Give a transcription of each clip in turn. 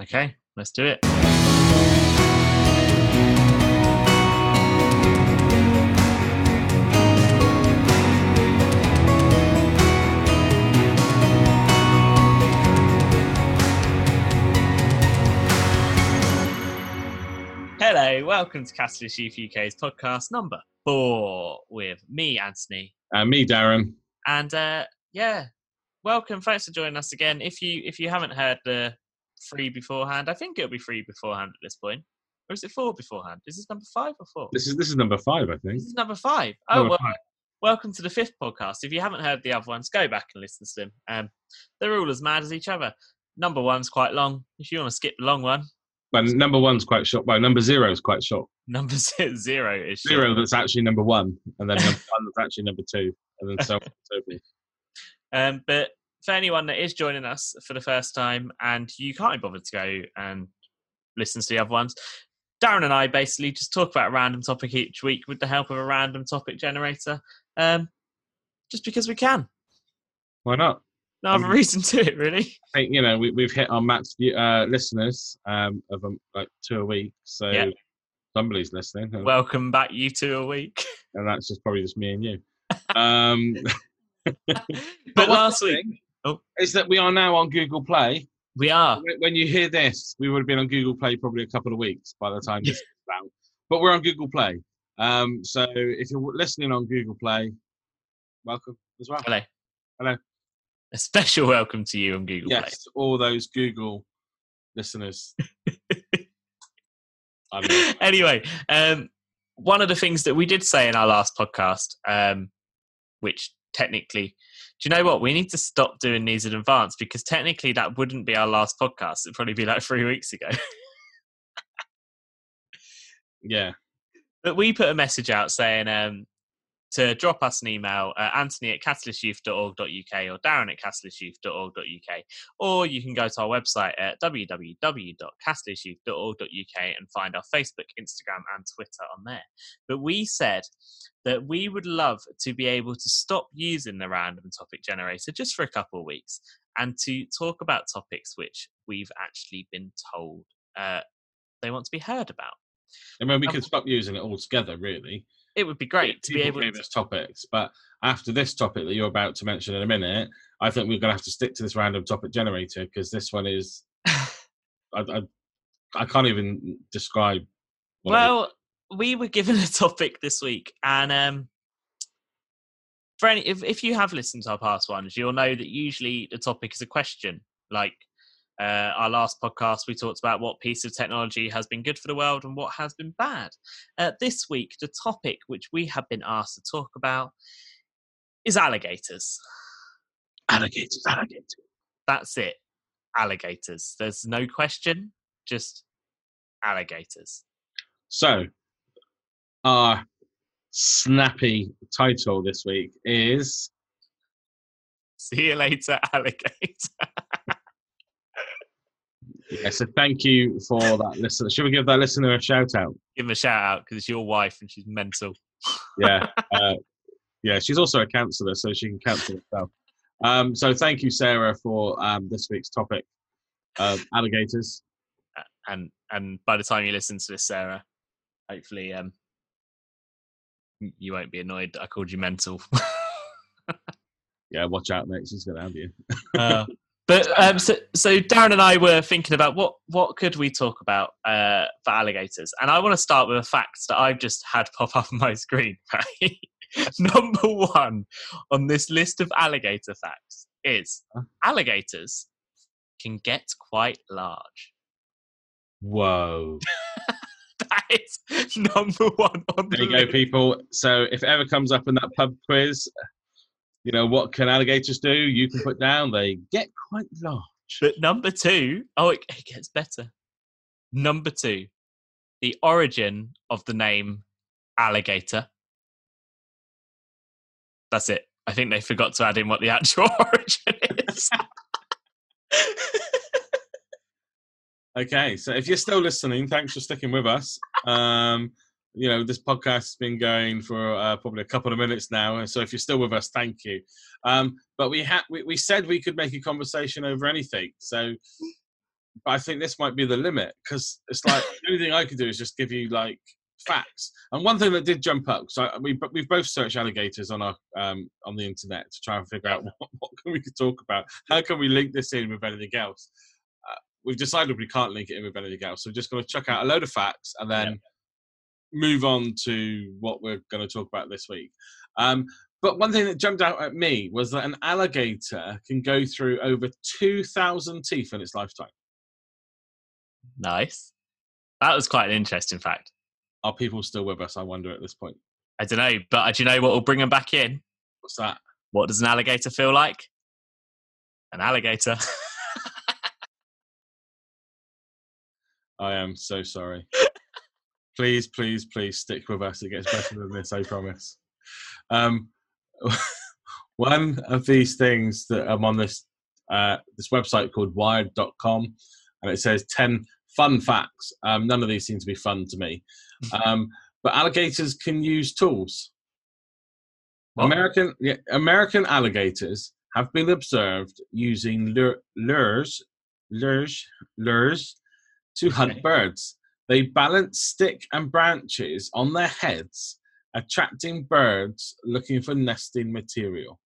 Okay, let's do it. Hello, welcome to Catalyst Youth UK's podcast number four with me, Anthony, And me, Darren. and uh, yeah, welcome. Thanks for joining us again. If you if you haven't heard the free beforehand, I think it'll be free beforehand at this point, or is it four beforehand? Is this number five or four? This is this is number five, I think. This is number five. Oh Number well, five. welcome to the fifth podcast. If you haven't heard the other ones, go back and listen to them. Um, they're all as mad as each other. Number one's quite long. If you want to skip the long one, But number one's quite short. Well, number zero is quite short. number zero is short. Zero that's actually number one, and then number one that's actually number two, and then so on and so forth. Um, but for anyone that is joining us for the first time and you can't be bothered to go and listen to the other ones, Darren and I basically just talk about a random topic each week with the help of a random topic generator, um, just because we can. Why not? No other Um, reason to it, really. I think you know we, we've hit our max uh, listeners um, of um, like two a week, so Yeah. somebody's listening, Welcome back, you two, a week. and that's just probably just me and you. Um, but one last week, Oh. is that we are now on Google Play. we are. When- you hear this, we would have been on Google Play probably a couple of weeks by the time this is out. But we're on Google Play. Um, so if you're listening on Google Play, welcome as well. Hello. Hello. A special welcome to you on Google Yes, all those Google listeners. Play. anyway, um, one of the things that we did say in our last podcast, um, which technically, do you know what? We need to stop doing these in advance because technically that wouldn't be our last podcast. It'd probably be like three weeks ago. yeah, But we put a message out saying um, to drop us an email, uh, Anthony at catalystyouth.org.uk or Darren at catalystyouth.org.uk, or you can go to our website at www.catalystyouth.org.uk and find our Facebook, Instagram, and Twitter on there. But we said that we would love to be able to stop using the random topic generator just for a couple of weeks and to talk about topics which we've actually been told uh, they want to be heard about. I mean we Um, could stop using it altogether, really. It would be great to be able to topics, but after this topic that you're about to mention in a minute, I think we're going to have to stick to this random topic generator because this one is I, I, I can't even describe. what it is. well, we were given a topic this week, and um, for any, if if you have listened to our past ones, you'll know that usually the topic is a question. Like uh, our last podcast, we talked about what piece of technology has been good for the world and what has been bad. Uh, this week, the topic which we have been asked to talk about is alligators. alligators, alligators. That's it, alligators. There's no question, just alligators. So, our snappy title this week is See you later, alligator. Yeah, so thank you for that listener. Should we give that listener a shout out? give him a shout out because it's your wife and she's mental. Yeah, uh, yeah. She's also a counsellor, so she can counsel herself. Um, so thank you, Sarah, for um, this week's topic, alligators. And and by the time you listen to this, Sarah, hopefully um you won't be annoyed I called you mental. Yeah, watch out, mate. She's going to have you. Uh, but um, so so Darren and I were thinking about what what could we talk about uh, for alligators, and I want to start with a fact that I've just had pop up on my screen. Right, number one on this list of alligator facts is alligators can get quite large. Whoa. That is number one on the There you go, people. So if it ever comes up in that pub quiz, you know, what can alligators do? You can put down they get quite large. But number two, oh, it, it gets better. Number two, the origin of the name alligator. That's it. I think they forgot to add in what the actual origin is. Okay, so if you're still listening, thanks for sticking with us. Um, you know, this podcast has been going for uh, probably a couple of minutes now, and so if you're still with us, thank you. Um, but we had we, we said we could make a conversation over anything. So but I think this might be the limit because it's like the only thing I could do is just give you like facts. And one thing that did jump up, so we we've both searched alligators on our um, on the internet to try and figure out what, what can we could talk about. How can we link this in with anything else? Uh, we've decided we can't link it in with anything else, so we're just going to chuck out a load of facts and then move on to what we're going to talk about this week. Um, but one thing that jumped out at me was that an alligator can go through over 2,000 teeth in its lifetime. Nice. That was quite an interesting fact. Are people still with us? I wonder at this point. I don't know, but uh, do you know what will bring them back in? What's that? What does an alligator feel like? An alligator. I am so sorry. Please, please, please stick with us. It gets better than this, I promise. Um, one of these things that I'm on this uh, this website called Wired.com, and it says ten fun facts. Um, none of these seem to be fun to me, um, but alligators can use tools. What? American yeah, American alligators have been observed using lure, lures, lures, lures to hunt Okay. birds. They balance stick and branches on their heads, attracting birds looking for nesting material.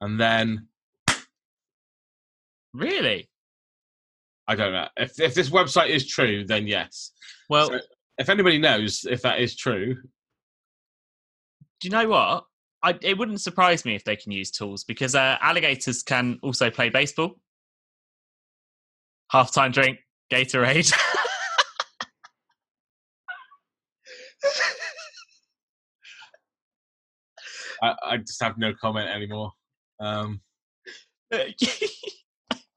And then really? I don't know if if this website is true, then yes. Well, So- If anybody knows if that is true, do you know what? I, it wouldn't surprise me if they can use tools because uh, alligators can also play baseball. Halftime drink, Gatorade. I, I just have no comment anymore. Um,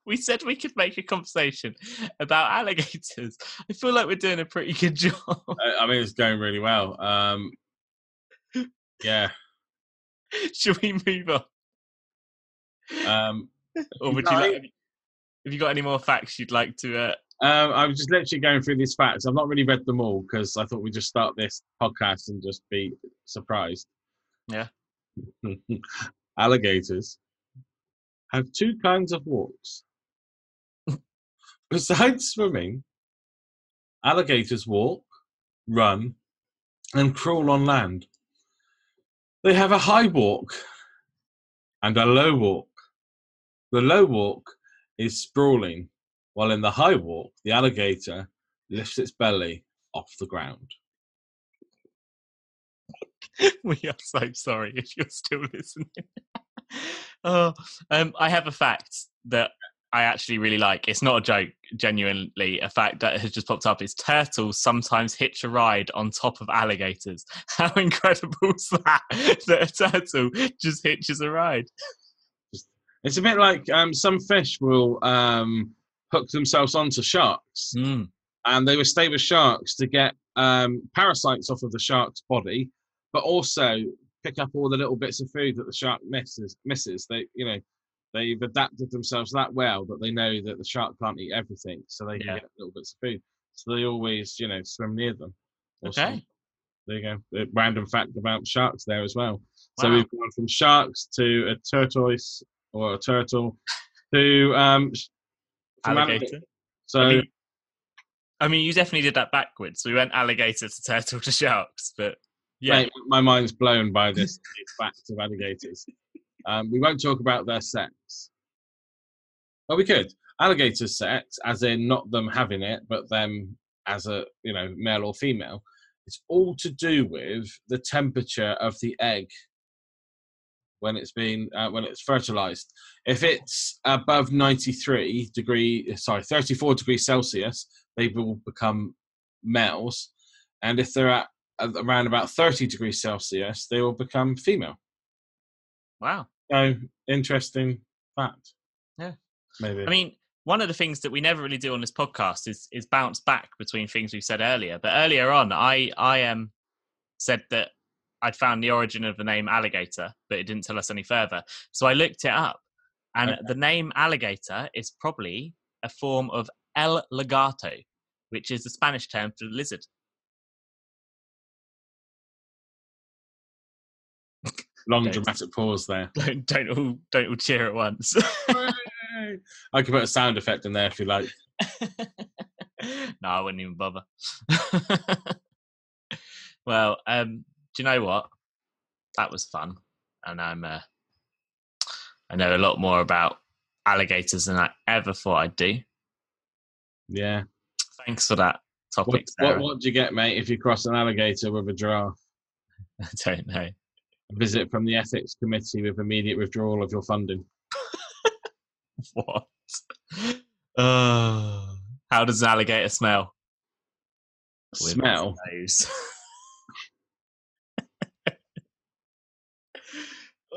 we said we could make a conversation about alligators. I feel like we're doing a pretty good job. I, I mean, it's going really well. Um, yeah. Should we move on? Um, Or would No, you like, have you got any more facts you'd like to? Uh, Um, I was just literally going through these facts. I've not really read them all because I thought we'd just start this podcast and just be surprised. Yeah. Alligators have two kinds of walks. Besides swimming, alligators walk, run, and crawl on land. They have a high walk and a low walk. The low walk is sprawling, while in the high walk, the alligator lifts its belly off the ground. we are so sorry if you're still listening. oh, um, I have a fact that I actually really like. It's not a joke, genuinely. A fact that has just popped up is turtles sometimes hitch a ride on top of alligators. How incredible is that? That a turtle just hitches a ride. It's a bit like um, some fish will um, hook themselves onto sharks, Mm. and they will stay with sharks to get um, parasites off of the shark's body, but also pick up all the little bits of food that the shark misses. Misses. They, you know, they've adapted themselves that well that they know that the shark can't eat everything, so they can Yeah. get little bits of food. So they always, you know, swim near them. Okay. There you go. A random fact about sharks there as well. So we've gone from sharks to a tortoise or a turtle to um Alligator. So I mean, I mean, you definitely did that backwards. We went alligator to turtle to sharks, but yeah, mate, my mind's blown by this facts of alligators. Um, we won't talk about their sex. Well, we could. alligator sex, as in not them having it, but them as a you know male or female. It's all to do with the temperature of the egg when it's been uh, when it's fertilized. If it's above 93 degree, sorry, 34 degrees Celsius, they will become males, and if they're at around about 30 degrees Celsius, they will become female. wow. So interesting fact. Yeah. maybe. I mean, one of the things that we never really do on this podcast is is bounce back between things we've said earlier. But earlier on, I I um said that I'd found the origin of the name alligator, but it didn't tell us any further. So I looked it up, and Okay. the name alligator is probably a form of el lagarto, which is the Spanish term for lizard. Long Don't. dramatic pause there. Don't don't all don't all cheer at once. I could put a sound effect in there if you like. no, I wouldn't even bother. well, um, do you know what? That was fun, and I'm uh, I know a lot more about alligators than I ever thought I'd do. Yeah. Thanks for that topic. what, Sarah. what do you get, mate, if you cross an alligator with a giraffe? I don't know. A visit from the ethics committee with immediate withdrawal of your funding. What? Uh, how does an alligator smell? Smell.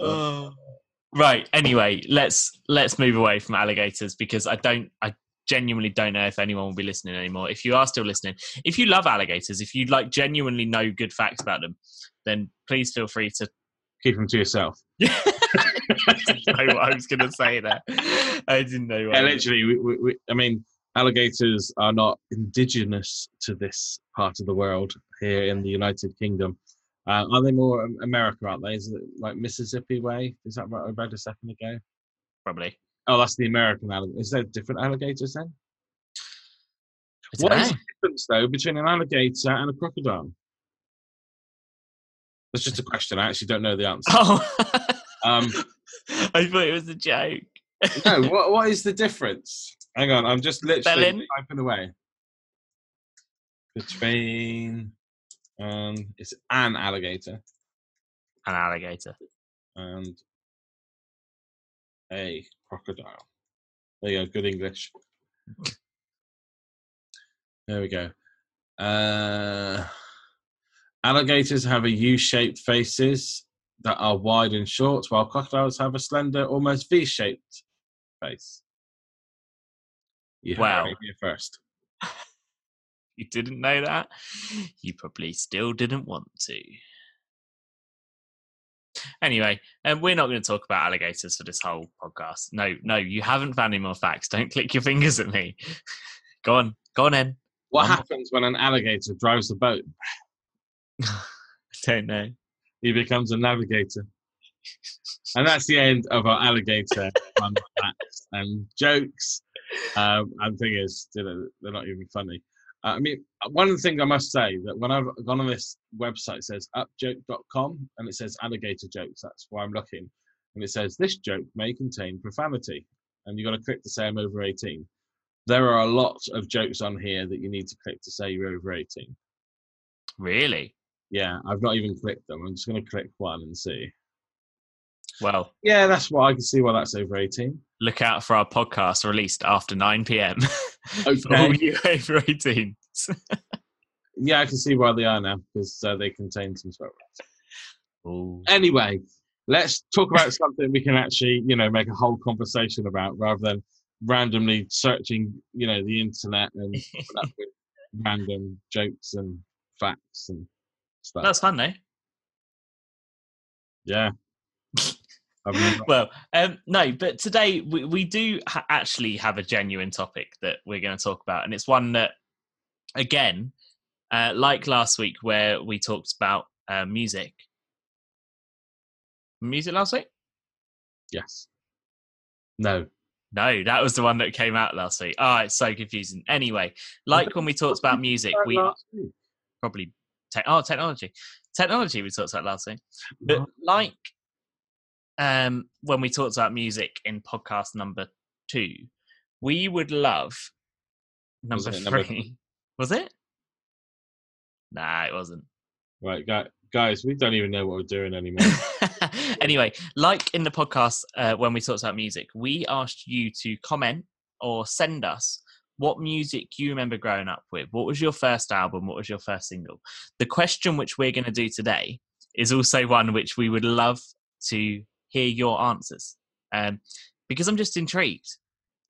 Oh. right. Anyway, let's let's move away from alligators because I don't. I genuinely don't know if anyone will be listening anymore. If you are still listening, if you love alligators, if you like genuinely know good facts about them, then please feel free to Keep them to yourself. I didn't know what I was going to say there. I didn't know. What Yeah, literally. We, we, we, I mean, alligators are not indigenous to this part of the world here in the United Kingdom. Uh, are they more Am- America? Aren't they? Is it like Mississippi way? Is that what I read a second ago? Probably. Oh, that's the American alligator. Is there different alligators then? What know. is the difference though between an alligator and a crocodile? That's just a question. I actually don't know the answer. Oh, Um, I thought it was a joke. no, what what is the difference? Hang on, I'm just literally Spelling? typing away. Between um, it's an alligator An alligator. and a crocodile. There you go, good English. There we go. Uh, alligators have a U-shaped faces that are wide and short, while crocodiles have a slender, almost V-shaped face. You Wow. first. You didn't know that? You probably still didn't want to. Anyway, um, we're not going to talk about alligators for this whole podcast. No, no, you haven't found any more facts. Don't click your fingers at me. go on, go on, in. What happens when an alligator drives the boat? I don't know. He becomes a navigator. and that's the end of our alligator fun facts and jokes. Um, and thing is, you know, they're not even funny. Uh, I mean, one of the things I must say that when I've gone on this website, it says upjoke.com and it says alligator jokes. That's why I'm looking. And it says this joke may contain profanity. And you've got to click to say I'm over 18. There are a lot of jokes on here that you need to click to say you're over 18. Really? Yeah, I've not even clicked them. I'm just going to click one and see. Well, Yeah, that's why I can see why that's over 18. look out for our podcast released after 9 p.m. Okay. you over 18s. Yeah, I can see why they are now because uh, they contain some swear words. Anyway, let's talk about something we can actually, you know, make a whole conversation about rather than randomly searching, you know, the internet and coming up with random jokes and facts and stuff. That's fun, though. yeah. Well, um, no, but today we, we do ha- actually have a genuine topic that we're going to talk about, and it's one that, again, uh, like last week where we talked about uh, music. Music last week? yes. No. No, that was the one that came out last week. Oh, it's so confusing. Anyway, like when we talked about music, we probably te- oh technology, technology we talked about last week. But like um, when we talked about music in podcast number two, we would love number it number three. Was it? Nah, it wasn't. Right, gu- guys, we don't even know what we're doing anymore. anyway, like in the podcast uh, when we talked about music, we asked you to comment or send us what music you remember growing up with. What was your first album? What was your first single? The question which we're going to do today is also one which we would love to hear your answers um, because I'm just intrigued.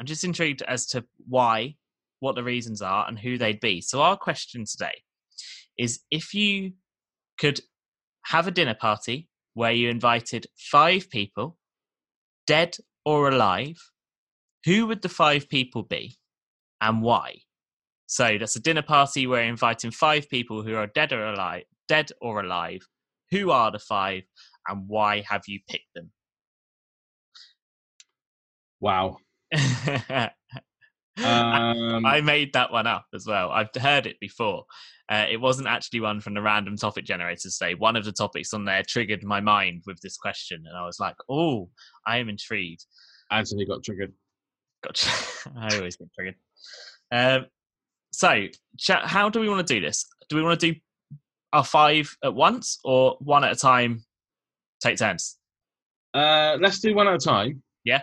I'm just intrigued as to why, what the reasons are, and who they'd be. So, our question today is if you could have a dinner party where you invited five people, dead or alive, who would the five people be and why? So that's a dinner party where you're inviting five people who are dead or alive, dead or alive. Who are the five and why have you picked them? wow. Um, I made that one up as well. I've heard it before. Uh, it wasn't actually one from the random topic generators. Say one of the topics on there triggered my mind with this question, and I was like, "Oh, I am intrigued." Anthony got triggered. Gotcha. I always get triggered. Um, so, chat, how do we want to do this? Do we want to do our five at once or one at a time? Take turns. Uh, let's do one at a time. Yeah.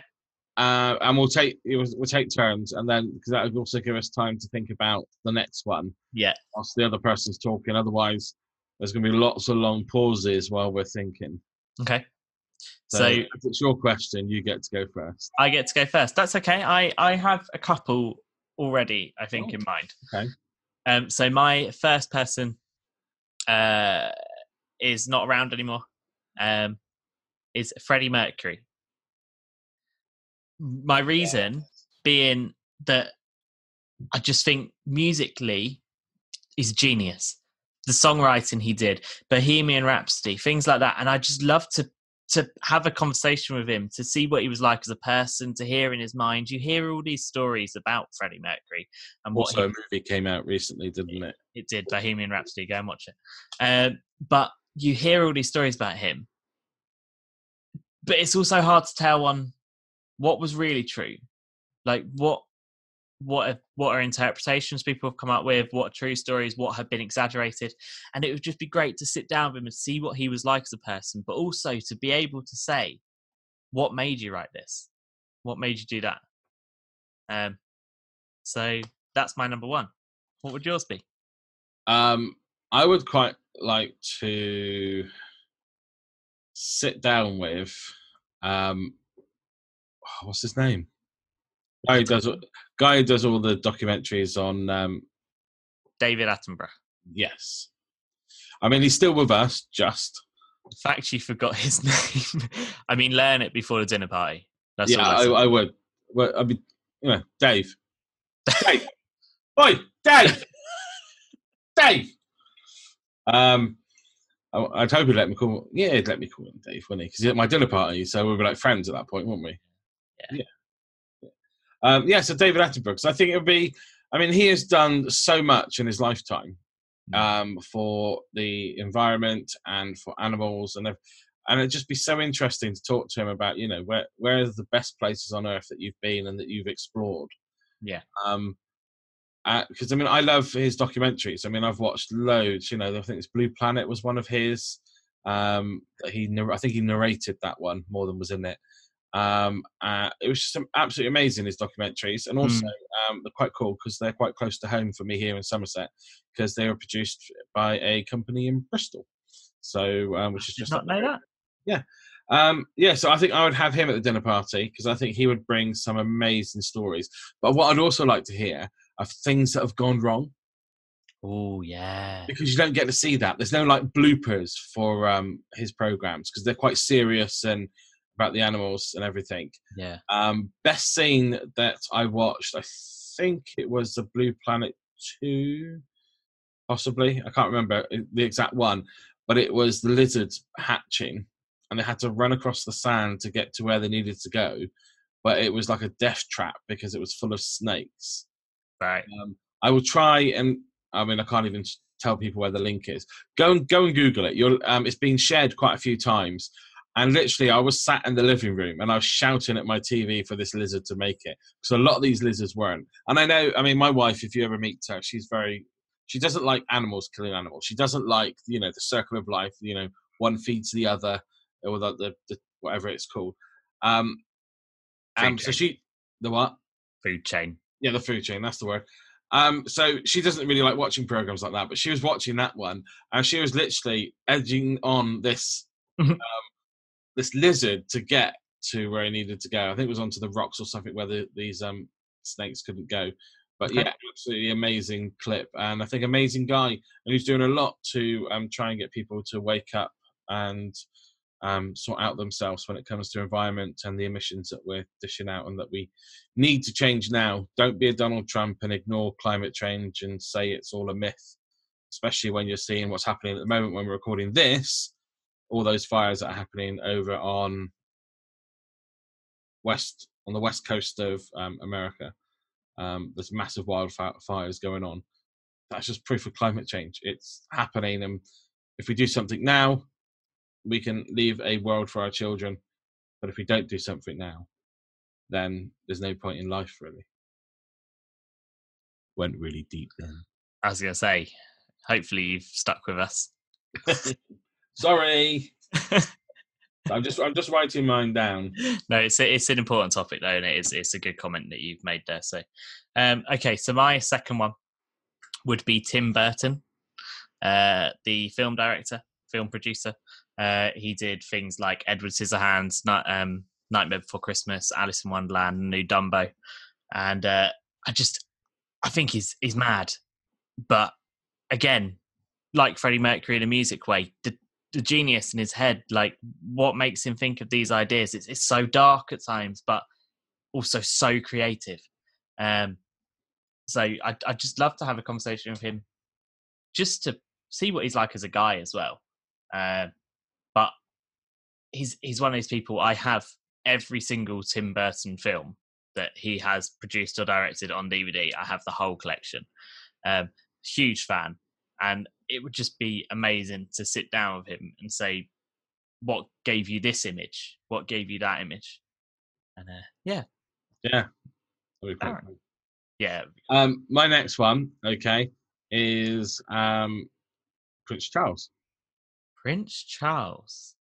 Uh, and we'll take we'll take turns, and then because that will also give us time to think about the next one Yeah. whilst the other person's talking. Otherwise, there's going to be lots of long pauses while we're thinking. Okay. So, So, if it's your question, you get to go first. I get to go first. That's okay. I I have a couple already. I think Oh, in mind. okay. Um. So my first person, uh, is not around anymore. Um, is Freddie Mercury. My reason being that I just think musically is genius. The songwriting he did, Bohemian Rhapsody, things like that, and I just love to to have a conversation with him, to see what he was like as a person, to hear in his mind. You hear all these stories about Freddie Mercury and what Also, he a movie came out recently, didn't it? it did Bohemian Rhapsody. Go and watch it. Um, but you hear all these stories about him, but it's also hard to tell on what was really true, like what what are, what are interpretations people have come up with, what true stories, what have been exaggerated, and it would just be great to sit down with him and see what he was like as a person, but also to be able to say what made you write this, what made you do that. Um, so that's my number one. What would yours be? Um, I would quite like to sit down with um, what's his name? Guy who does guy who does all the documentaries on. Um, David Attenborough. yes, I mean he's still with us. Just In fact, you forgot his name. I mean, learn it before the dinner party. That's yeah, I I. I would. Well, I mean, you know, Dave. Dave. Oi, Dave. Dave. Um, I, I'd hope he'd let me call. Yeah, he'd let me call him Dave, wouldn't he? Because he's at my dinner party, so we were like friends at that point, wouldn't we? Yeah. Yeah. Um, yeah. So David Attenborough. 'cause I think it would be. I mean, he has done so much in his lifetime Mm. um, for the environment and for animals, and and it'd just be so interesting to talk to him about, you know, where where are the best places on earth that you've been and that you've explored. Yeah. Um, because I mean, I love his documentaries. I mean, I've watched loads. You know, I think it's Blue Planet was one of his. Um, that he, I think he narrated that one more than was in it. Um, uh, it was just some- absolutely amazing his documentaries, and also um, they're quite cool because they're quite close to home for me here in Somerset because they were produced by a company in Bristol. So, um, which is just not know that. Um, yeah, so I think I would have him at the dinner party because I think he would bring some amazing stories. But what I'd also like to hear are things that have gone wrong Oh yeah. because you don't get to see that. There's no like bloopers for um, his programs because they're quite serious and about the animals and everything. Yeah. Um, best scene that I watched, I think it was the Blue Planet two, possibly. I can't remember the exact one, but it was the lizards hatching, and they had to run across the sand to get to where they needed to go. But it was like a death trap because it was full of snakes. Right. Um, I will try and I mean I can't even tell people where the link is. Go and go and Google it. You'll um, it's been shared quite a few times. And literally, I was sat in the living room and I was shouting at my TV for this lizard to make it because a lot of these lizards weren't. And I know, I mean, my wife, if you ever meet her, she's very, she doesn't like animals killing animals. She doesn't like, you know, the circle of life. You know, one feeds the other, or the, the, the whatever it's called. Um, um, so she, the what? Food chain. Yeah, the food chain. That's the word. Um, so she doesn't really like watching programs like that, but she was watching that one, and she was literally edging on this Mhm. um, this lizard to get to where he needed to go. I think it was onto the rocks or something where the, these um, snakes couldn't go. But Okay. yeah, absolutely amazing clip, and I think amazing guy, and he's doing a lot to um, try and get people to wake up and um, sort out themselves when it comes to environment and the emissions that we're dishing out and that we need to change now. Don't be a Donald Trump and ignore climate change and say it's all a myth, especially when you're seeing what's happening at the moment when we're recording this, all those fires that are happening over on west on the west coast of um, America. Um, there's massive wildfires going on. That's just proof of climate change. It's happening, and if we do something now, we can leave a world for our children. But if we don't do something now, then there's no point in life, really. Went really deep then. I was going to say, hopefully you've stuck with us. Sorry. I'm just I'm just writing mine down. No, it's a, it's an important topic though, and it is it's a good comment that you've made there. So, um, okay, so my second one would be Tim Burton, uh, the film director, film producer. Uh, he did things like Edward Scissorhands, Night, um, Nightmare Before Christmas, Alice in Wonderland, New Dumbo, and uh, I just I think he's he's mad, but again, like Freddie Mercury in a music way, the the genius in his head, like what makes him think of these ideas. It's it's so dark at times, but also so creative. Um, so I I just love to have a conversation with him, just to see what he's like as a guy as well. Uh, but he's he's one of those people. I have every single Tim Burton film that he has produced or directed on DVD. I have the whole collection. Um, huge fan, and it would just be amazing to sit down with him and say, "What gave you this image? What gave you that image?" And uh, yeah, yeah, yeah. Um, my next one, okay, is um, Prince Charles. Prince Charles.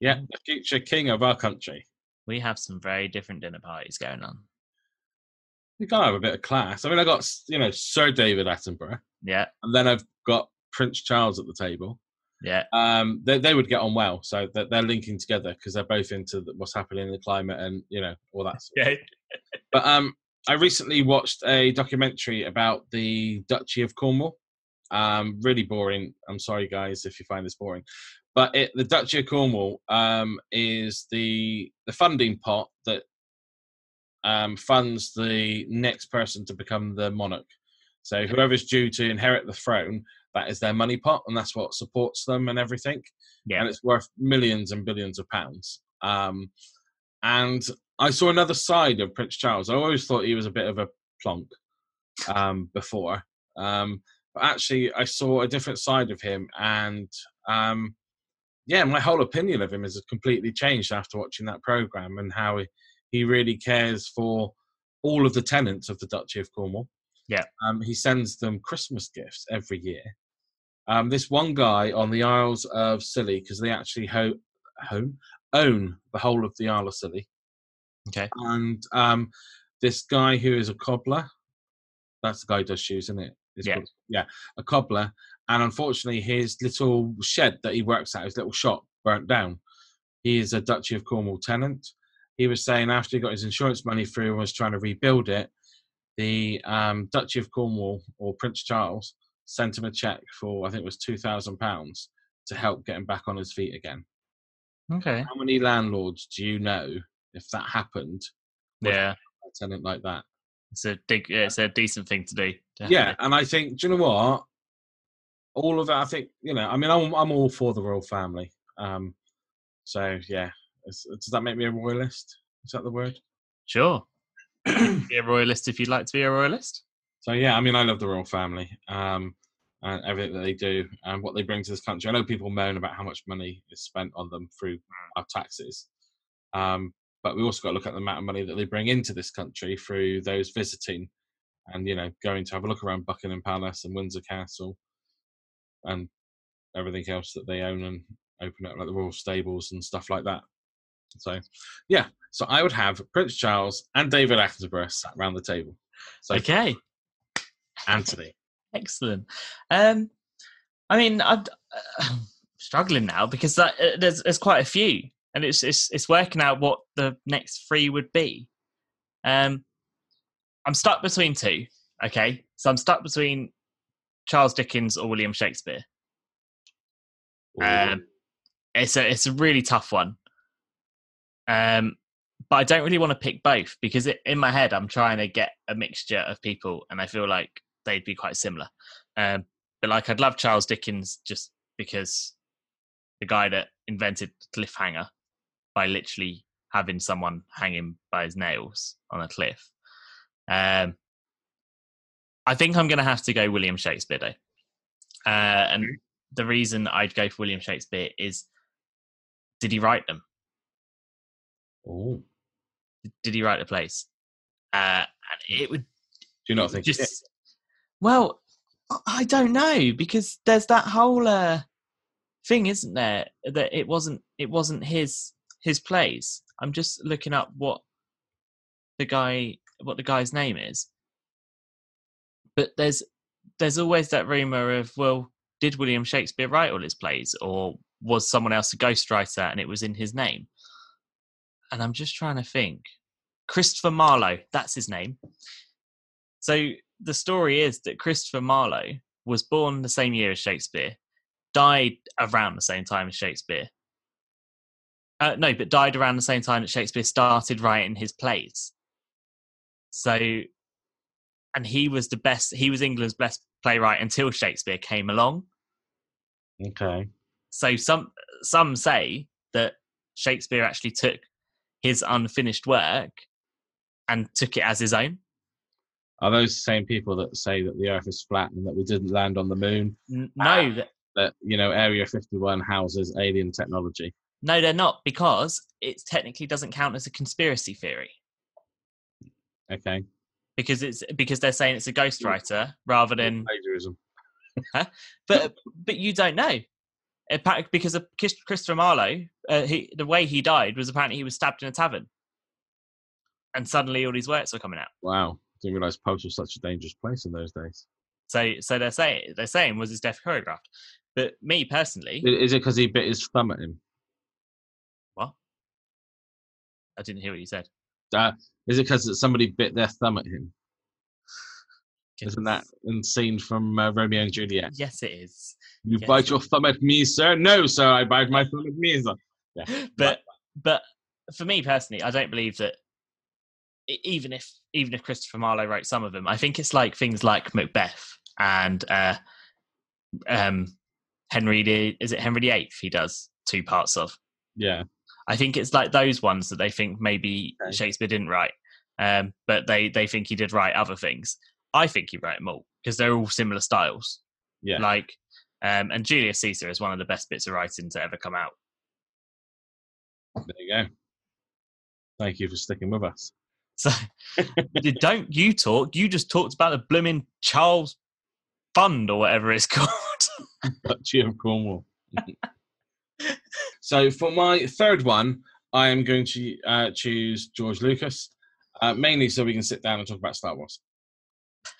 Yeah, the future king of our country. We have some very different dinner parties going on. You gotta have a bit of class. I mean, I got you know Sir David Attenborough. Yeah. And then I've got Prince Charles at the table. Yeah. Um, they they would get on well, so they're, they're linking together because they're both into the, what's happening in the climate and you know all that. yeah. but um, I recently watched a documentary about the Duchy of Cornwall. Um, really boring. I'm sorry, guys, if you find this boring. But it, the Duchy of Cornwall um, is the the funding pot that um, funds the next person to become the monarch. So whoever's due to inherit the throne, that is their money pot, and that's what supports them and everything. Yeah. And it's worth millions and billions of pounds. Um, and I saw another side of Prince Charles. I always thought he was a bit of a plonk um, before, um, but actually, I saw a different side of him, and um, yeah, my whole opinion of him has completely changed after watching that program and how he, he really cares for all of the tenants of the Duchy of Cornwall. Yeah. Um, he sends them Christmas gifts every year. Um, this one guy on the Isles of Scilly, because they actually ho- home, own the whole of the Isle of Scilly. Okay. And um, this guy who is a cobbler, that's the guy who does shoes, isn't it? It's yeah. Called, yeah, a cobbler. And unfortunately, his little shed that he works at, his little shop, burnt down. He is a Duchy of Cornwall tenant. He was saying after he got his insurance money through and was trying to rebuild it, the um, Duchy of Cornwall or Prince Charles sent him a check for I think it was two thousand pounds to help get him back on his feet again. Okay. How many landlords do you know if that happened? Yeah. A tenant like that. It's a big, it's a decent thing to do. Definitely. Yeah, and I think do you know what? All of it, I think you know. I mean, I'm I'm all for the royal family. Um, so yeah, does that make me a royalist? Is that the word? Sure. be a royalist if you'd like to be a royalist. So yeah, I mean, I love the royal family um, and everything that they do and what they bring to this country. I know people moan about how much money is spent on them through our taxes, um, but we also got to look at the amount of money that they bring into this country through those visiting and you know going to have a look around Buckingham Palace and Windsor Castle and everything else that they own and open up like the royal stables and stuff like that. So, yeah. So I would have Prince Charles and David Attenborough sat around the table. So, okay. Anthony. Excellent. Um, I mean, I'm uh, struggling now because that, uh, there's there's quite a few, and it's it's it's working out what the next three would be. Um, I'm stuck between two. Okay, so I'm stuck between Charles Dickens or William Shakespeare. Um, it's a it's a really tough one. Um, but I don't really want to pick both because it, in my head I'm trying to get a mixture of people, and I feel like they'd be quite similar. Um, but like I'd love Charles Dickens just because the guy that invented cliffhanger by literally having someone hanging by his nails on a cliff. Um, I think I'm going to have to go William Shakespeare though, uh, and the reason I'd go for William Shakespeare is, did he write them? Oh, Did he write the plays? Uh, and it would do you not think? just well i don't know because there's that whole uh thing isn't there that it wasn't it wasn't his his plays i'm just looking up what the guy what the guy's name is. But there's there's always that rumor of well did william shakespeare write all his plays or was someone else a ghostwriter and it was in his name and i'm just trying to think christopher marlowe that's his name so the story is that Christopher Marlowe was born the same year as Shakespeare, died around the same time as Shakespeare. Uh, no, but died around the same time that Shakespeare started writing his plays. So, and he was the best. He was England's best playwright until Shakespeare came along. Okay. So some some say that Shakespeare actually took his unfinished work and took it as his own. Are those the same people that say that the Earth is flat and that we didn't land on the moon? N- Ah. No, that That you know, Area 51 houses alien technology. No, they're not because it technically doesn't count as a conspiracy theory Okay. because it's because they're saying it's a ghostwriter rather than. plagiarism. But but you don't know. Because of Chris- Christopher Marlowe, uh, he, the way he died was apparently he was stabbed in a tavern, and suddenly all these works were coming out. Wow. Didn't realize Post was such a dangerous place in those days. So so they're saying they're saying was his death choreographed. But me personally, Is it because he bit his thumb at him? what? I didn't hear what you said. Uh, is it because somebody bit their thumb at him? Isn't that insane from uh, Romeo and Juliet? Yes, it is. You Yes. bite your thumb at me, sir? No, sir, I bite my thumb at me. sir. but but for me personally, I don't believe that. Even if even if Christopher Marlowe wrote some of them, I think it's like things like Macbeth and uh, um, Henry the is it Henry the Eighth? He does two parts of. Yeah. I think it's like those ones that they think maybe Okay. Shakespeare didn't write, um, but they they think he did write other things. I think he wrote them all because they're all similar styles. Yeah. Like, um, and Julius Caesar is one of the best bits of writing to ever come out. There you go. Thank you for sticking with us. So don't you talk? You just talked about the blooming Charles Fund or whatever it's called. Duchy of Cornwall. so for my third one, I am going to uh, choose George Lucas, uh, mainly so we can sit down and talk about Star Wars.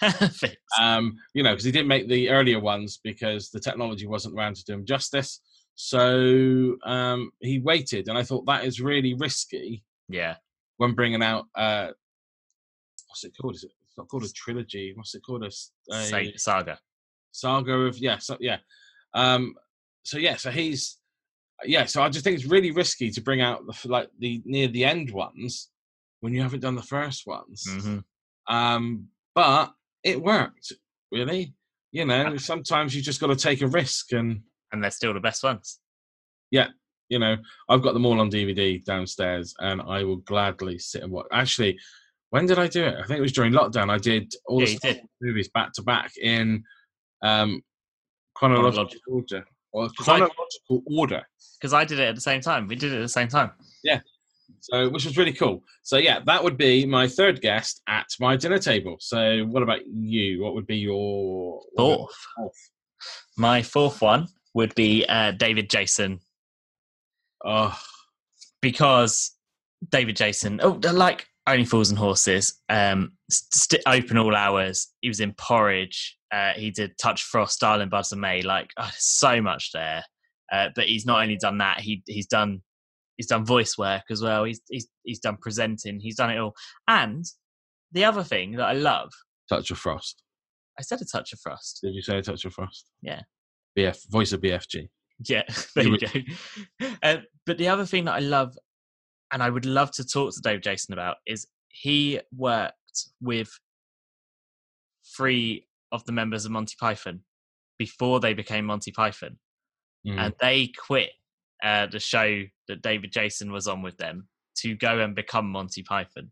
Perfect. Um, you know, because he didn't make the earlier ones because the technology wasn't around to do him justice. So um, he waited, and I thought that is really risky Yeah. when bringing out uh, what's it called? Is it? It's not called a trilogy. What's it called? A, Sa- saga. saga of yeah, so, yeah. Um, so yeah, so he's yeah. So I just think it's really risky to bring out the like the near the end ones when you haven't done the first ones. hmm Um, but it worked, really. You know, sometimes you just got to take a risk, and And they're still the best ones. Yeah, you know, I've got them all on DVD downstairs, and I will gladly sit and watch. Actually, when did I do it? I think it was during lockdown. I did all Yeah, the. Movies back to back in um, chronological Chronological. order. Or 'Cause I- chronological order. Because I did it at the same time. We did it at the same time. So, which was really cool. So, yeah, that would be my third guest at my dinner table. So, what about you? What would be your Fourth. fourth? My fourth one would be uh, David Jason Oh, because David Jason, oh, like Only Fools and Horses, um, st- open all hours. He was in Porridge. Uh, he did Touch Frost, Darling Buds of May. Like oh, so much there. Uh, but he's not only done that. He he's done he's done voice work as well. He's he's he's done presenting. He's done it all. And the other thing that I love, Touch of Frost. I said a touch of frost. Did you say a Touch of Frost? Yeah. BF, voice of BFG. Yeah, there You go. Uh, but the other thing that I love, and I would love to talk to Dave Jason about, is he worked with three of the members of Monty Python before they became Monty Python, Mm. and they quit uh, the show that David Jason was on with them to go and become Monty Python.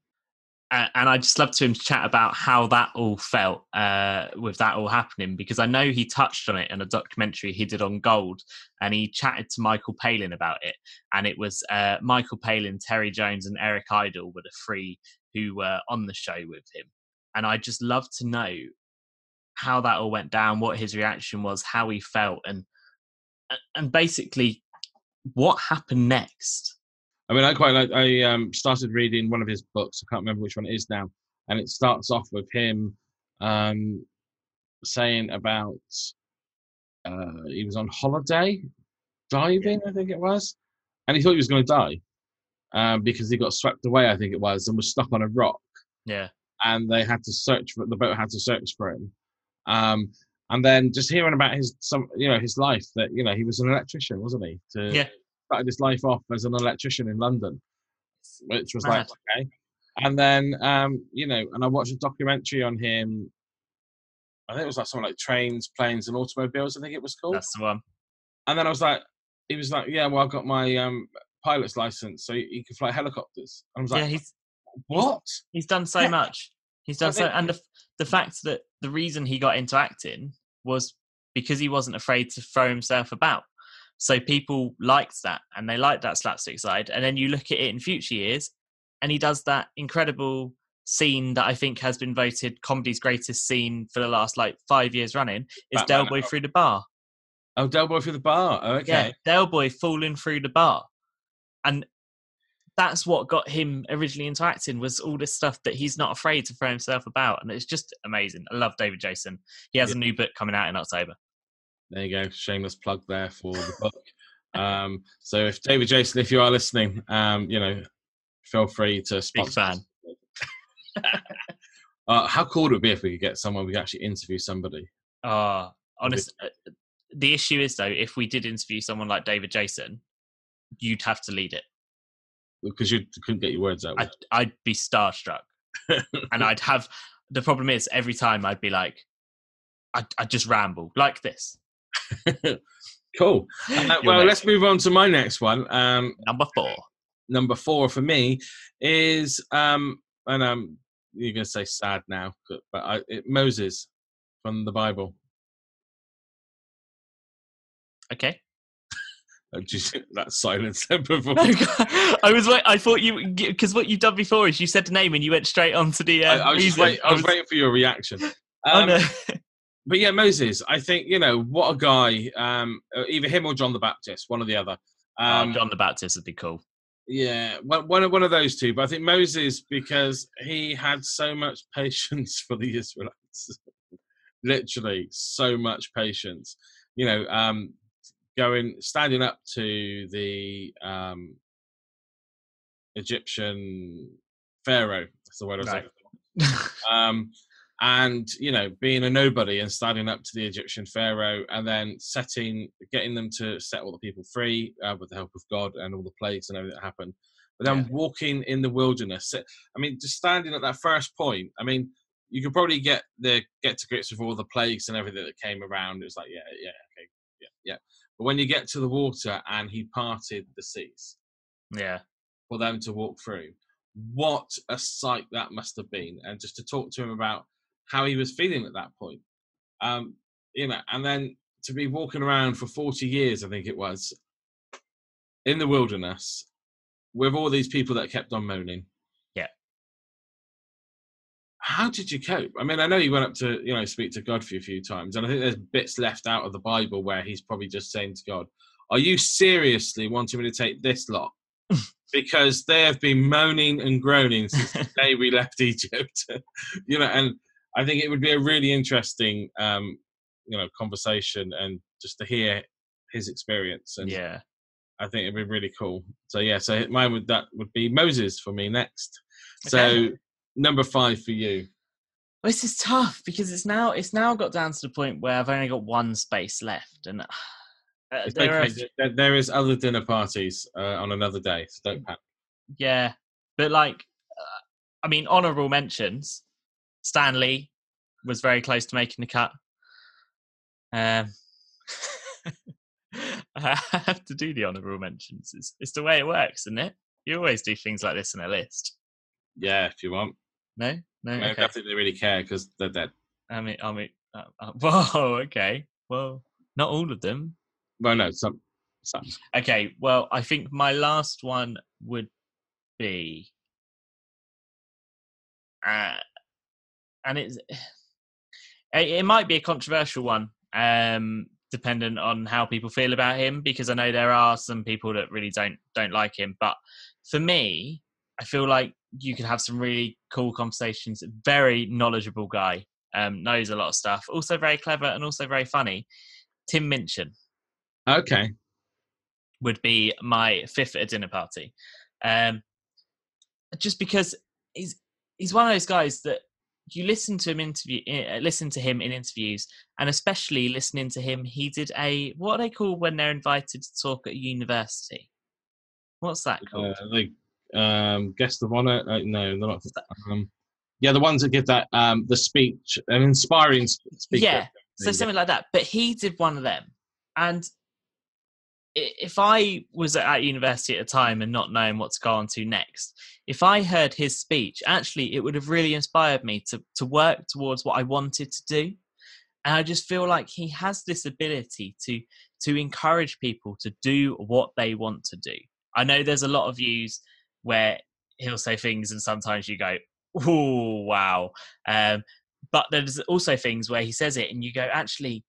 a- and I just love to him chat about how that all felt uh, with that all happening because I know he touched on it in a documentary he did on Gold, and he chatted to Michael Palin about it, and it was uh, Michael Palin, Terry Jones, and Eric Idle were the three who were on the show with him, and I just love to know how that all went down, what his reaction was, how he felt, and and basically what happened next. I mean, I quite like. I um, started reading one of his books. I can't remember which one it is now, and it starts off with him um, saying about uh, he was on holiday diving, I think it was, and he thought he was going to die um, because he got swept away, I think it was, and was stuck on a rock, Yeah, and they had to search for the boat had to search for him. Um, and then just hearing about his some you know his life that you know he was an electrician, wasn't he? To, Yeah. started his life off as an electrician in London, which was like okay. And then um, you know, and I watched a documentary on him. I think it was like something like trains, planes, and automobiles. I think it was called. that's the one. And then I was like, he was like, yeah, well, I got my um, pilot's license, so he can fly helicopters. And I was like, yeah, he's what? he's done so Yeah. much. He's done so, and the the fact that the reason he got into acting was because he wasn't afraid to throw himself about. So people liked that, and they liked that slapstick side. And then you look at it in future years, and he does that incredible scene that I think has been voted comedy's greatest scene for the last like five years running is Batman Del Boy through the bar. Oh, Del Boy through the bar. Oh, okay. Yeah, Del Boy falling through the bar, and that's what got him originally into acting was all this stuff that he's not afraid to throw himself about, and it's just amazing. I love David Jason. He has a new book coming out in October. There you go. Shameless plug there for the book. um, so if David Jason, if you are listening, um, you know, feel free to Big sponsor. fan. Uh, how cool would it be if we could get someone we could actually interview somebody? Oh, honest. uh, The issue is though, if we did interview someone like David Jason, you'd have to lead it. Because you couldn't get your words out. I'd, I'd be starstruck, and I'd have. The problem is, every time I'd be like, I'd, I'd just ramble like this. cool. Uh, well, let's move on to my next one. Um, Number four. number four for me is, um, and um, you're going to say sad now, but I, it, Moses from the Bible. Okay. Just- That silence before. I was wait. I thought you because what you've done before is you said the name and you went straight on to the. I, Uh, I was just reason. wait, I was waiting for your reaction. Oh, Um, no. But yeah, Moses. I think you know what a guy. Um, uh, either him or John the Baptist, one or the other. Um, oh, John the Baptist would be cool. Yeah, one one of those two. But I think Moses because he had so much patience for the Israelites, literally so much patience. You know, um, going standing up to the um, Egyptian pharaoh. That's the word I was Right. looking for. Um, and you know, being a nobody and standing up to the Egyptian pharaoh, and then setting, getting them to set all the people free uh, with the help of God and all the plagues and everything that happened. But then Yeah. walking in the wilderness. I mean, just standing at that first point. I mean, you could probably get the get to grips with all the plagues and everything that came around. It was like, yeah, yeah, okay, yeah, yeah. But when you get to the water and he parted the seas yeah. for them to walk through, what a sight that must have been! And just to talk to him about how he was feeling at that point, um, you know, and then to be walking around for forty years, I think it was, in the wilderness with all these people that kept on moaning. How did you cope? I mean, I know you went up to, you know, speak to God for a few times, and I think there's bits left out of the Bible where he's probably just saying to God, Are you seriously wanting me to take this lot? because they have been moaning and groaning since the day we left Egypt. you know, and I think it would be a really interesting um, you know, conversation and just to hear his experience. And yeah. I think it'd be really cool. So yeah, so mine would that would be Moses for me next. So Okay. Number five for you. Well, This is tough because it's now it's now got down to the point where I've only got one space left, and uh, there okay. There, there is other dinner parties uh, on another day, so don't panic. yeah, but like, uh, I mean, honorable mentions. Stanley was very close to making the cut. Um, I have to do the honorable mentions. It's, it's the way it works, isn't it? You always do things like this in a list. Yeah, if you want. No, no. I, mean, I don't think they really care because they're dead. I mean, I mean, uh, uh, whoa. Okay. Well, not all of them. Well, no, some, some. Okay. Well, I think my last one would be, uh, and it's it, it might be a controversial one, um, dependent on how people feel about him, because I know there are some people that really don't don't like him. But for me, I feel like you could have some really cool conversations. Very knowledgeable guy, um, knows a lot of stuff. Also very clever and also very funny. Tim Minchin Okay. would be my fifth at a dinner party. Um, just because he's he's one of those guys that you listen to him interview, uh, listen to him in interviews, and especially listening to him, he did a what are they call when they're invited to talk at a university? What's that called? Uh, the um, guest of honor. Uh, no, they're not. Um, yeah, the ones that give that um, the speech, an inspiring s- speaker. Yeah, so something like that. But he did one of them, and if I was at university at the time and not knowing what to go on to next, if I heard his speech, actually, it would have really inspired me to to work towards what I wanted to do. And I just feel like he has this ability to to encourage people to do what they want to do. I know there's a lot of views where he'll say things, and sometimes you go, "Oh, wow." Um, but there's also things where he says it and you go actually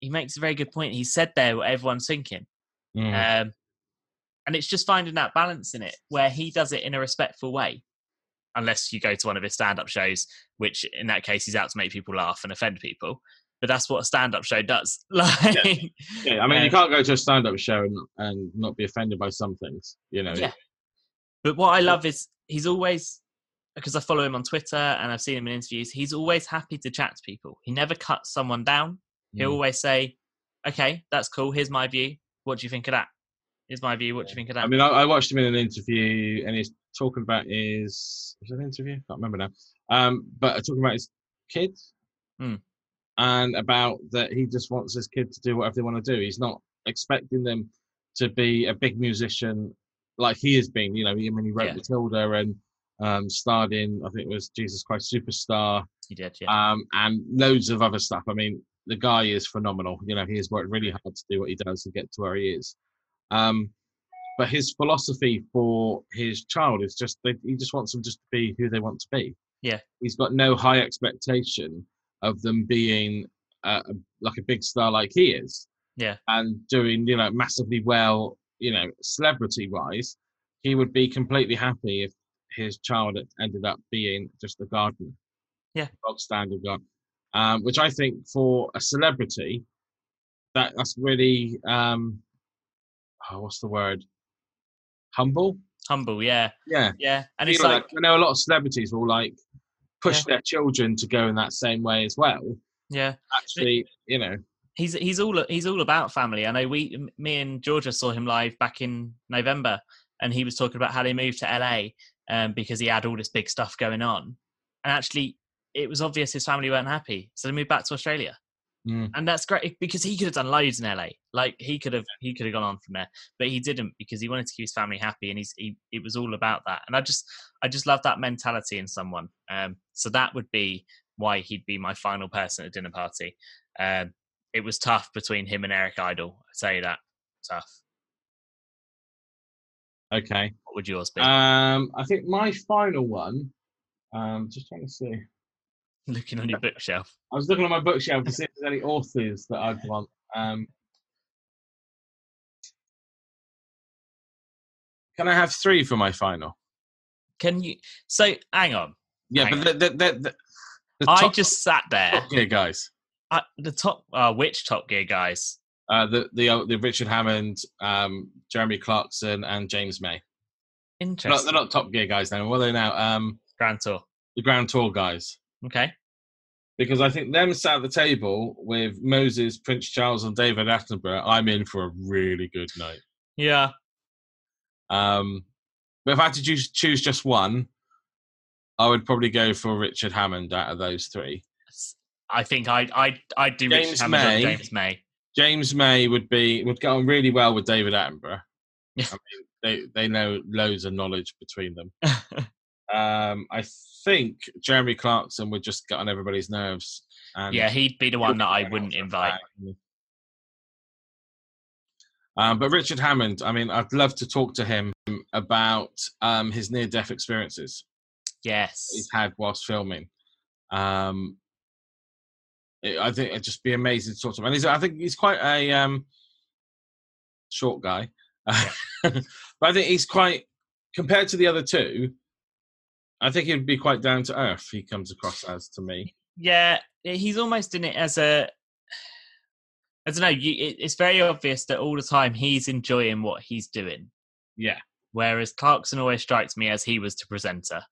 he makes a very good point he said there what everyone's thinking Mm. um, and it's just finding that balance in it where he does it in a respectful way unless you go to one of his stand-up shows which in that case he's out to make people laugh and offend people but that's what a stand-up show does like yeah, I mean, you uh, can't go to a stand-up show and, and not be offended by some things. You know. Yeah. But what I love is he's always because I follow him on Twitter and I've seen him in interviews. He's always happy to chat to people. He never cuts someone down. He'll Mm. always say, "Okay, that's cool. Here's my view. What do you think of that? Here's my view. What do you think of that?" I mean, I, I watched him in an interview, and he's talking about his was it an interview? I can't remember now. Um, but talking about his kids, Hmm. and about that he just wants his kid to do whatever they want to do. He's not expecting them to be a big musician like he has been. You know, I mean, he wrote Yeah. Matilda and um, starred in I think it was Jesus Christ Superstar, he did, yeah. um, and loads of other stuff. I mean, the guy is phenomenal. You know, he has worked really hard to do what he does to get to where he is. Um, but his philosophy for his child is just that he just wants them just to be who they want to be. Yeah. he's got no high expectation of them being uh, like a big star like he is. Yeah. and doing you know massively well. You know, celebrity wise, he would be completely happy if his child ended up being just a gardener. Yeah. bog standard gardener. Um, which I think for a celebrity, that that's really um, oh, what's the word? Humble. Humble, yeah, Yeah. yeah. And it's feel like, I know a lot of celebrities will like push their children to go in that same way as well. yeah, Actually, you know, he's he's all he's all about family. I know we, me and Georgia saw him live back in November, and he was talking about how they moved to LA um, because he had all this big stuff going on, and actually, it was obvious his family weren't happy, so they moved back to Australia. Mm. and that's great because he could have done loads in LA. Like he could have he could have gone on from there, but he didn't because he wanted to keep his family happy, and he's he it was all about that. And I just I just love that mentality in someone. Um, so that would be why he'd be my final person at a dinner party. Um, it was tough between him and Eric Idle. I say that tough. okay. What would yours be? Um, I think my final one. Um, just trying to see. Looking on your bookshelf. I was looking on my bookshelf to see if there's any authors that I'd want. Um, can I have three for my final? Can you? So hang on. Yeah, Hang but the, the, the, the, I just sat there. gear guys. I, the top. Uh, which Top Gear guys? Uh, the the uh, the Richard Hammond, um, Jeremy Clarkson, and James May. They're not, Interesting. they're not Top Gear guys now. What are they now? Um, Grand Tour. the Grand Tour guys. Okay. Because I think them sat at the table with Moses, Prince Charles, and David Attenborough. I'm in for a really good night. Yeah. Um, but if I had to choose, choose just one, I would probably go for Richard Hammond out of those three. I think I I I do James May. James May. James May would be would get on really well with David Attenborough. I mean, they they know loads of knowledge between them. Um, I think Jeremy Clarkson would just get on everybody's nerves. And Yeah, he'd be the one that I wouldn't invite. Um, but Richard Hammond, I mean, I'd love to talk to him about um, his near-death experiences Yes. he's had whilst filming. Um, it- I think it'd just be amazing to talk to him. And he's, I think he's quite a um, short guy, but I think he's quite compared to the other two. I think he'd be quite down to earth. He comes across as to me. Yeah, he's almost in it as a. I don't know. You, it, it's very obvious that all the time he's enjoying what he's doing, Yeah, whereas Clarkson always strikes me as he was the presenter,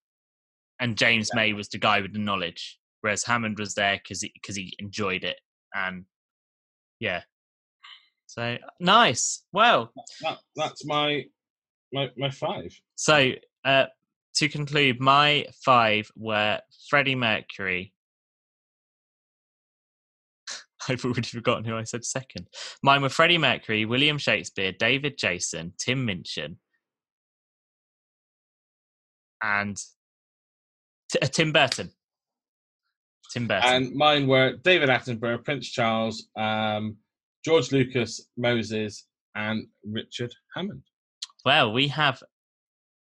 and James May was the guy with the knowledge, whereas Hammond was there because he, cause he enjoyed it, and yeah. So nice. Well, that, that's my my my five. So, uh, to conclude, my five were Freddie Mercury. I've already forgotten who I said second. Mine were Freddie Mercury, William Shakespeare, David Jason, Tim Minchin, and T- uh, Tim Burton. Tim Burton. And mine were David Attenborough, Prince Charles, um, George Lucas, Moses, and Richard Hammond. well, we have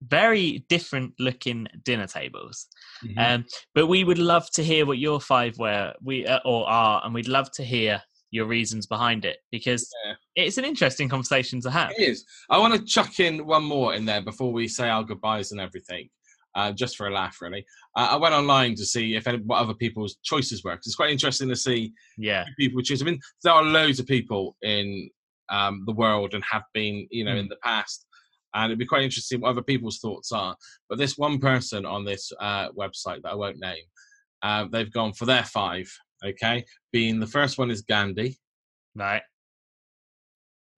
very different looking dinner tables. Mm-hmm. Um, but we would love to hear what your five were, we uh, or are, and we'd love to hear your reasons behind it because Yeah. it's an interesting conversation to have. It is. I want to chuck in one more in there before we say our goodbyes and everything, uh, just for a laugh, really. Uh, I went online to see if any, what other people's choices were. 'cause it's quite interesting to see Yeah, people choose. I mean, there are loads of people in um, the world and have been, you know, in the past. And it'd be quite interesting what other people's thoughts are. But this one person on this uh, website that I won't name, uh, they've gone for their five. Okay, being the first one is Gandhi, right.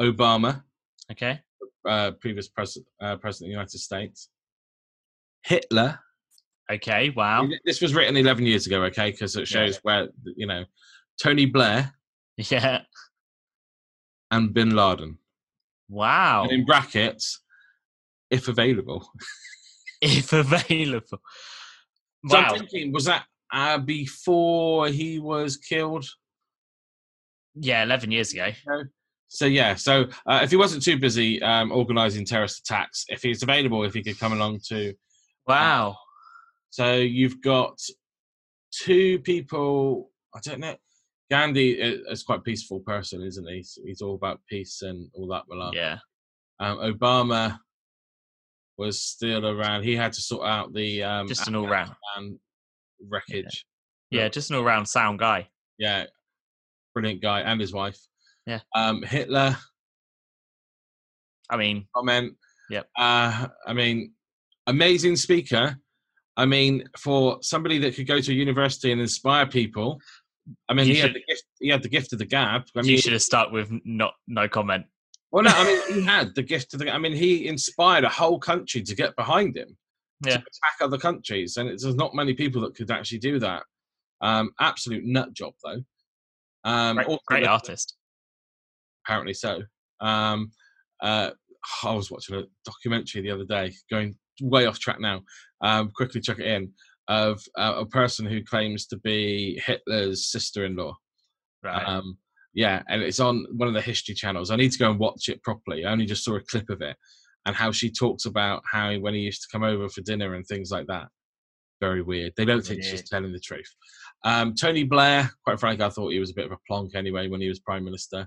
Obama, Okay. uh, previous president, uh, president of the United States, Hitler. Okay. Wow. This was written 11 years ago. Okay, because it Yeah. shows where you know Tony Blair Yeah. and Bin Laden. Wow. And in brackets, if available. If available. So Wow. I'm thinking, was that uh, before he was killed? Yeah, eleven years ago. So yeah, so uh, if he wasn't too busy um, organising terrorist attacks, if he's available, if he could come along to. Wow. So you've got two people. I don't know. Gandhi is quite a peaceful person, isn't he? He's, all about peace and all that. malarkey. Yeah. Um, Obama was still around. He had to sort out the um, Just an all round. Wreckage. Yeah, just an all round sound guy. yeah, brilliant guy and his wife. Yeah. Um, Hitler I mean, comment. Yep. Uh, I mean, amazing speaker. I mean, for somebody that could go to a university and inspire people. I mean, You he had the gift. He had the gift of the gab. I you should have stuck with not no comment. well, no, I mean, he had the gift of the. I mean, he inspired a whole country to get behind him Yeah. to attack other countries, and it's, there's not many people that could actually do that. Um, absolute nut job, though. Um, Great, great artist. apparently so. Um, uh, I was watching a documentary the other day, going way off track now. Um, quickly chuck it in of uh, a person who claims to be Hitler's sister-in-law. Right. Um, yeah, and it's on one of the history channels. I need to go and watch it properly. I only just saw a clip of it, and how she talks about how when he used to come over for dinner and things like that. Very weird. They don't think she's telling the truth. Um, Tony Blair, quite frankly, I thought he was a bit of a plonk anyway when he was prime minister.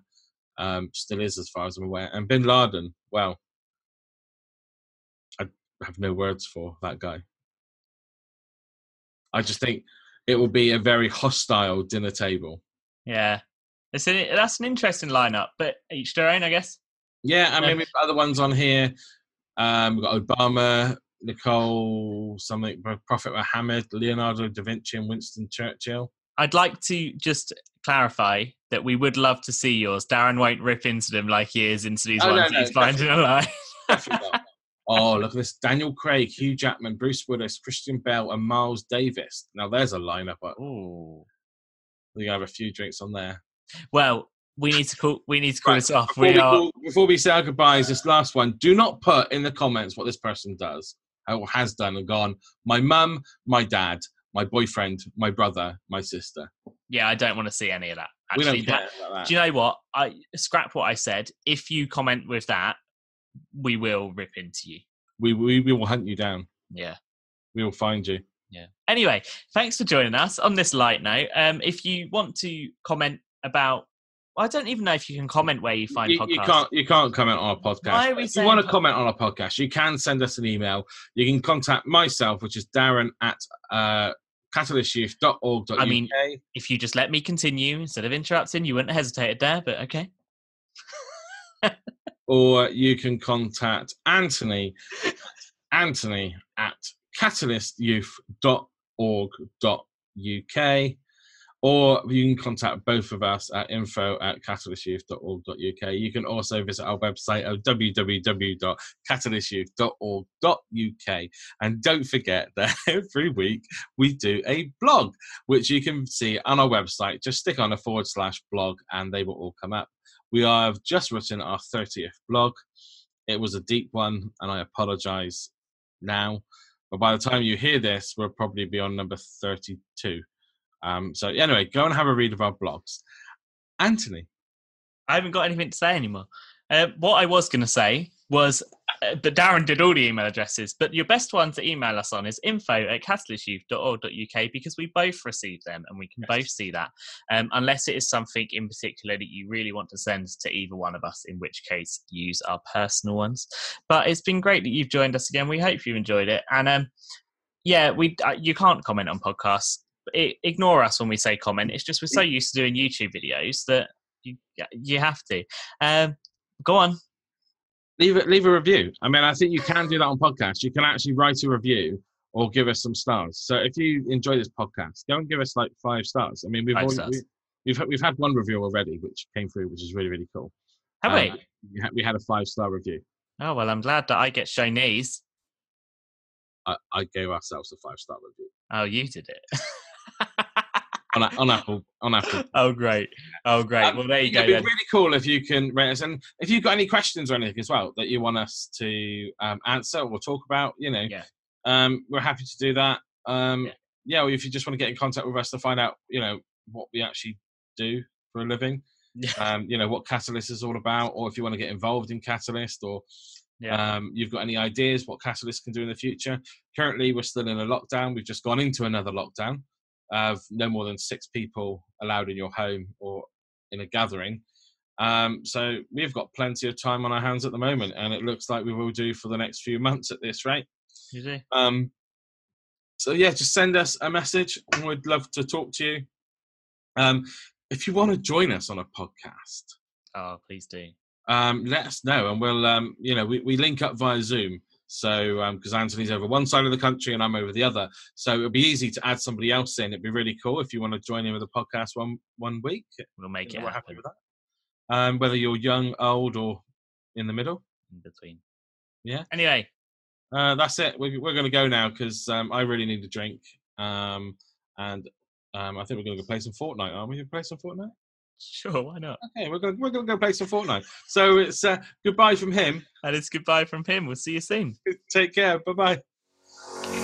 Um, still is, as far as I'm aware. And Bin Laden, well, have no words for that guy. I just think it will be a very hostile dinner table. yeah. It's an, that's an interesting lineup, but each their own, I guess. Yeah, I mean, we've got other ones on here. Um, we've got Obama, Nicole, something, Prophet Muhammad, Leonardo da Vinci, and Winston Churchill. I'd like to just clarify that we would love to see yours. Darren won't rip into them like he is into these Oh, no, ones no, he's finding. Oh, look at this: Daniel Craig, Hugh Jackman, Bruce Willis, Christian Bale, and Miles Davis. Now, there's a lineup. I think I have a few drinks on there. Well, we need to call. We need to call Right, this off. Before We we, are. call- before we say our goodbyes, this last one, do not put in the comments what this person does. Uh, or has done and gone, my mum, my dad, my boyfriend, my brother, my sister. Yeah, I don't want to see any of that. we Actually, don't care that- that. do you know what? I scrap what I said. If you comment with that, we will rip into you. we, we, we will hunt you down. Yeah. We will find you. Yeah. Anyway, thanks for joining us on this light note. Um, if you want to comment about, I don't even know if you can comment where you find You, podcasts. you can't you can't comment on our podcast. Why are we if you want to comment on our podcast, you can send us an email. You can contact myself, which is Darren at uh, catalystyouth.org.uk. I mean- If you just let me continue instead of interrupting, you wouldn't have hesitated there. But okay. or you can contact Anthony, Anthony at catalystyouth.org.uk, or you can contact both of us at info at catalystyouth.org.uk. You can also visit our website at www.catalystyouth.org.uk. And don't forget that every week we do a blog, which you can see on our website. Just stick on a forward slash blog and they will all come up. We have just written our 30th blog. It was a deep one, and I apologize now. But by the time you hear this, we'll probably be on number 32. Um, so, anyway, go and have a read of our blogs. Anthony, I haven't got anything to say anymore. Uh, what I was going to say was, but Darren did all the email addresses, but your best one to email us on is info at catalystyouth.org.uk because we both receive them and we can Yes. both see that, um, unless it is something in particular that you really want to send to either one of us, in which case use our personal ones. But it's been great that you've joined us again. We hope you enjoyed it. And um, yeah, we uh, you can't comment on podcasts. I ignore us when we say comment. It's just we're so used to doing YouTube videos that you you have to. Um, go on. Leave it, leave a review. I mean, I think you can do that on podcasts. You can actually write a review or give us some stars. So, if you enjoy this podcast, go and give us like five stars. I mean, we've already, we, we've had- we've had one review already, which came through, which is really really cool. Have Um, we? We had, a five star review. Oh well, I'm glad that I get shown these. I, I gave ourselves a five star review Oh, you did it. on, on Apple on Apple. oh great. Oh great. Um, well, there you go. It'd be Then. really cool if you can rate us, and if you've got any questions or anything as well that you want us to um, answer or talk about, you know, Yeah. um, we're happy to do that. Um, Yeah. yeah. or if you just want to get in contact with us to find out, you know, what we actually do for a living, Yeah. um, you know, what Catalyst is all about, or if you want to get involved in Catalyst, or Yeah. um, you've got any ideas what Catalyst can do in the future. Currently, we're still in a lockdown. We've just gone into another lockdown of no more than six people allowed in your home or in a gathering. Um, so we've got plenty of time on our hands at the moment, and it looks like we will do for the next few months at this rate. You do. Um, so yeah, just send us a message, and we'd love to talk to you. Um, if you want to join us on a podcast, Oh, please do. um, let us know, and we'll, um, you know, we, we link up via Zoom. So because Anthony's over one side of the country and I'm over the other, so it'll be easy to add somebody else in. It'd be really cool if you want to join in with a podcast one one week. We'll make it We're happen happy with that. Um, whether you're young, old, or in the middle. in between. Yeah. Anyway, Uh, that's it. We're, we're going to go now because um, I really need a drink. Um, and um, I think we're going to go play some Fortnite, aren't we? Play some Fortnite? Sure, why not? Okay, we're going we're going to go play some Fortnite. So it's uh, goodbye from him, and it's goodbye from him. We'll see you soon. Take care. Bye bye.